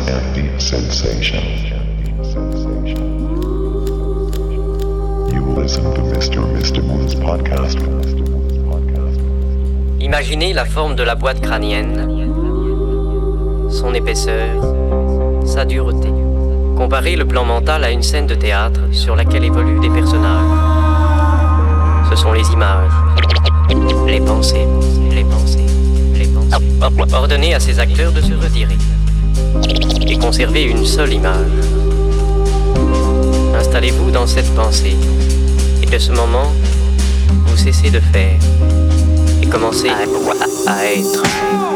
and deep sensation. You will listen to Mr. Mr. Moon's podcast. Imaginez la forme de la boîte crânienne, son épaisseur, sa dureté. Comparez le plan mental à une scène de théâtre sur laquelle évoluent des personnages. Ce sont les images, les pensées, les pensées. Ordonnez à ces acteurs de se retirer et conservez une seule image. Installez-vous dans cette pensée et de ce moment, vous cessez de faire et commencez à, à être.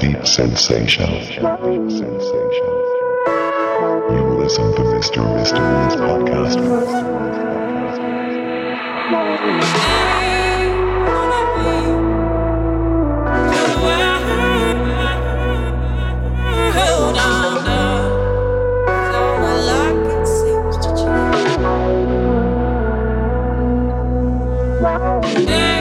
deep sensation. You listen to Mr. Mr. Woods podcast. Yeah.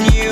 you.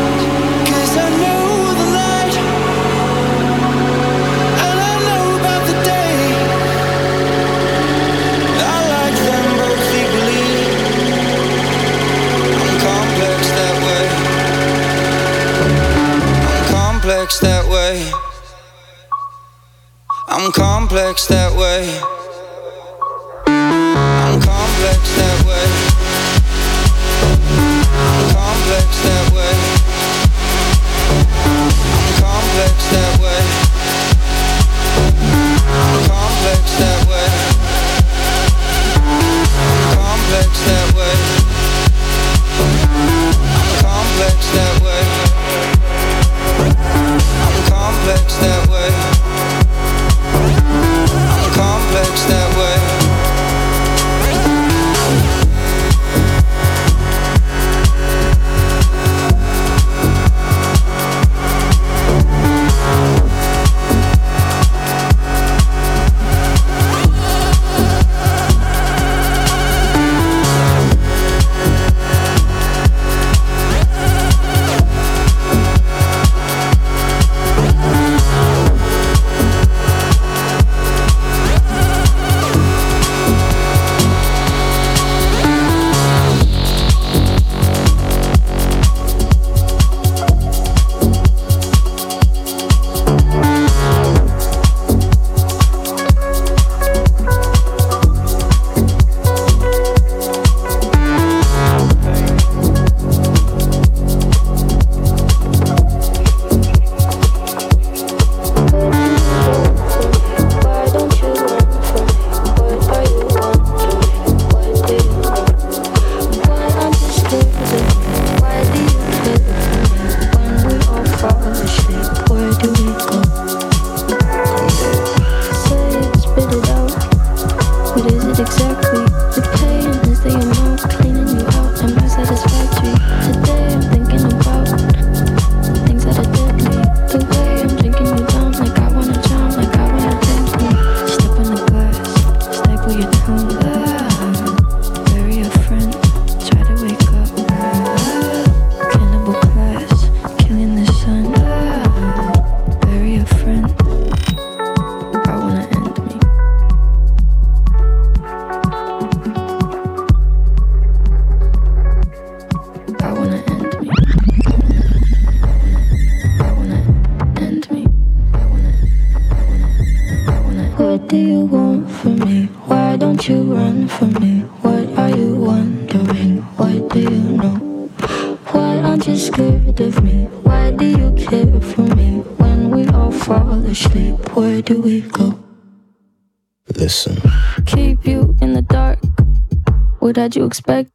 expect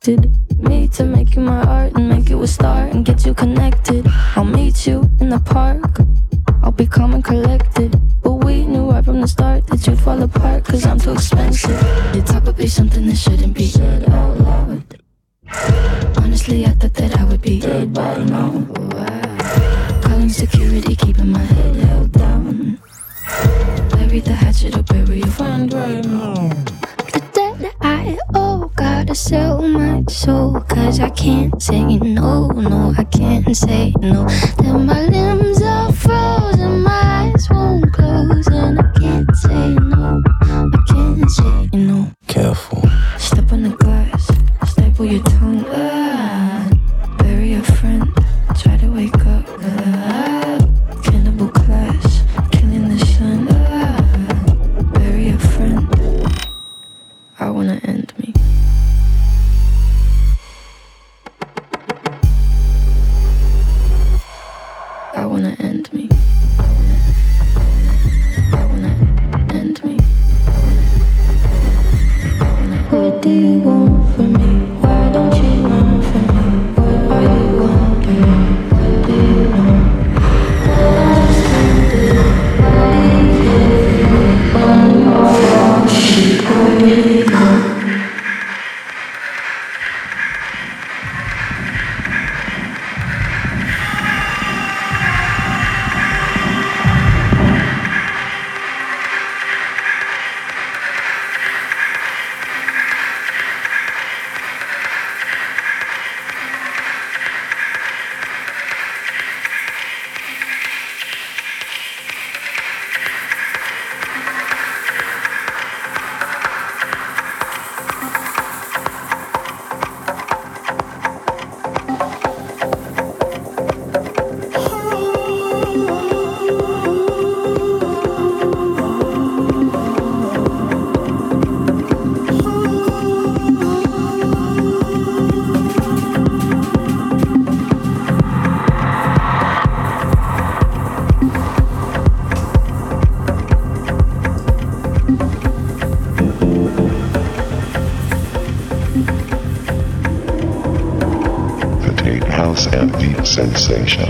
Sensation.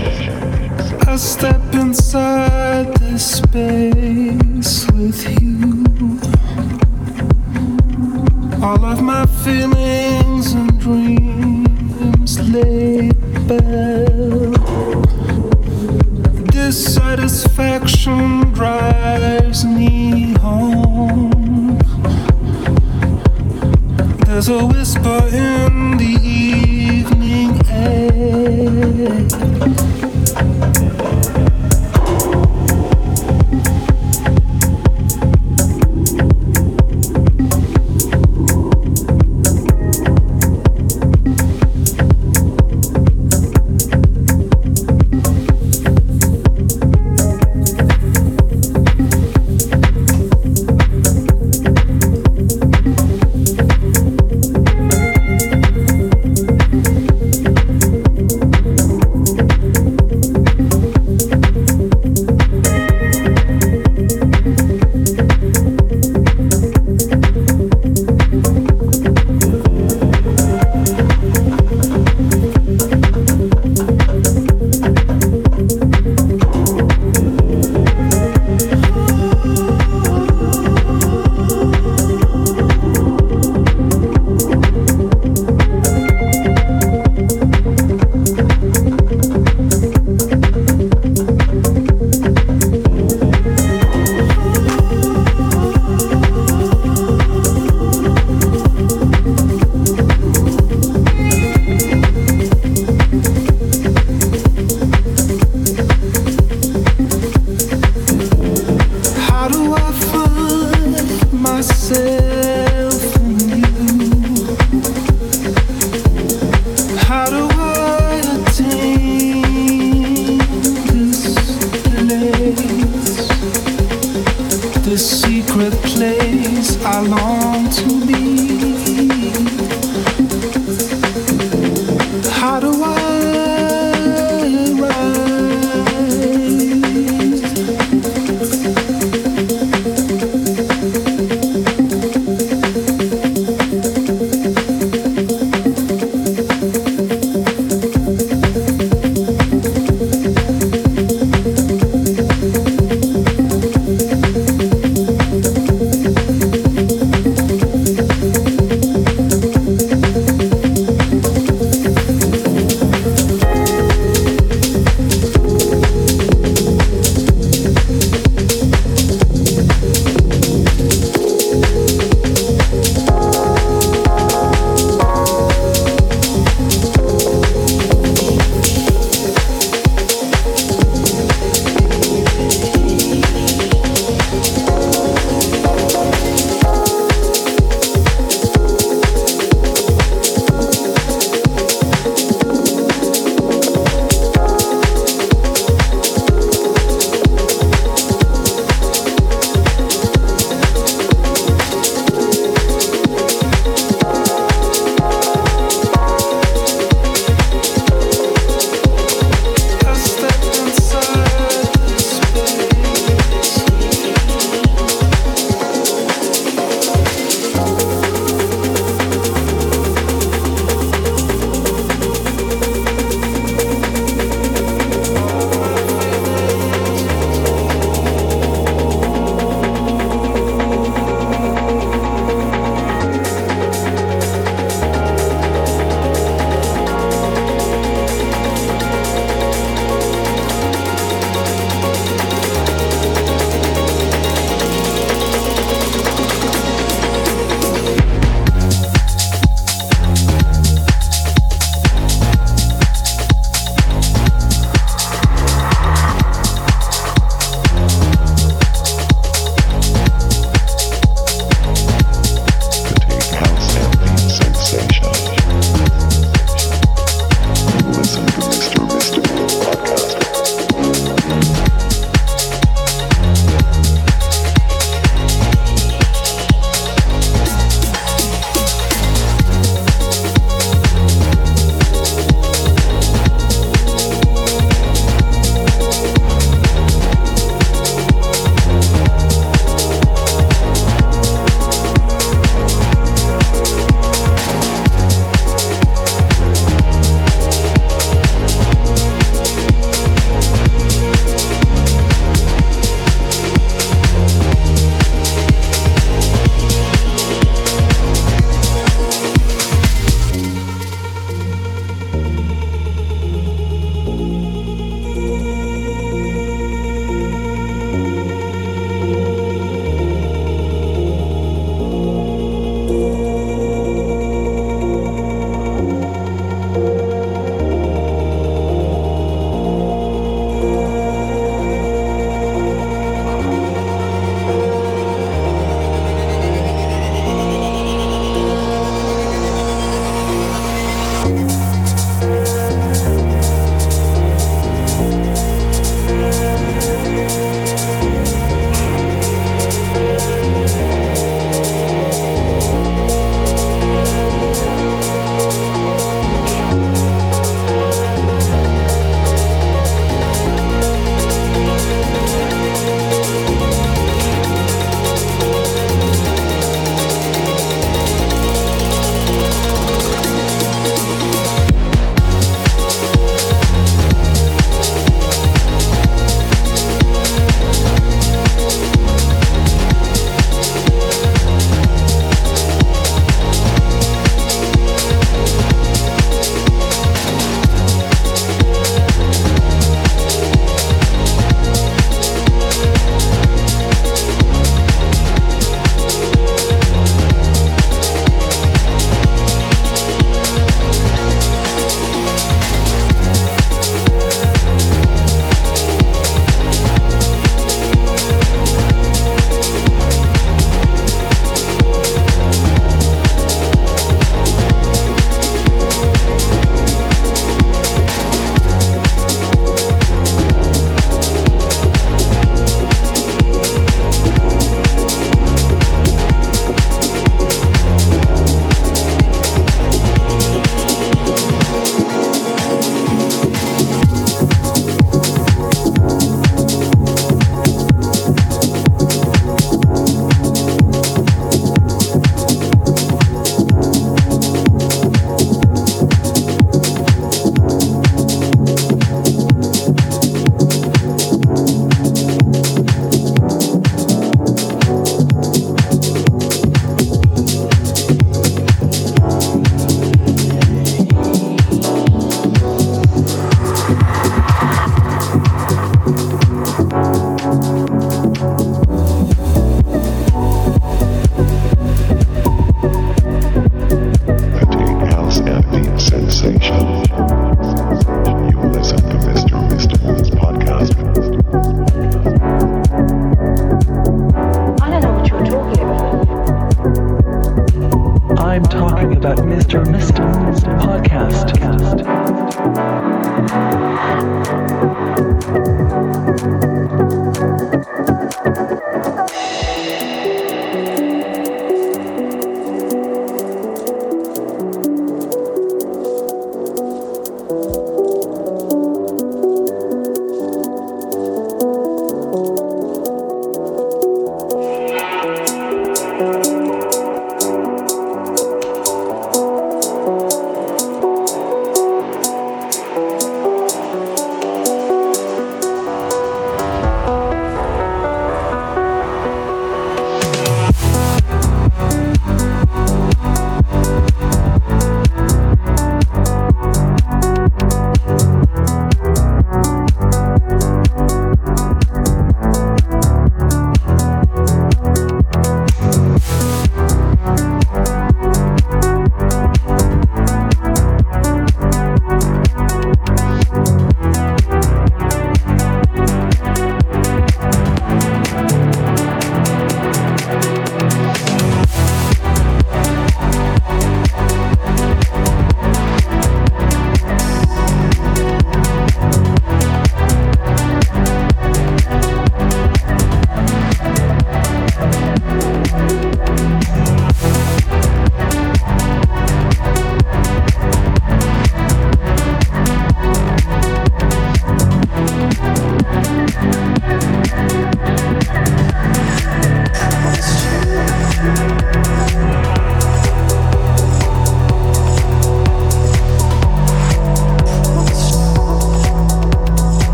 I step inside this space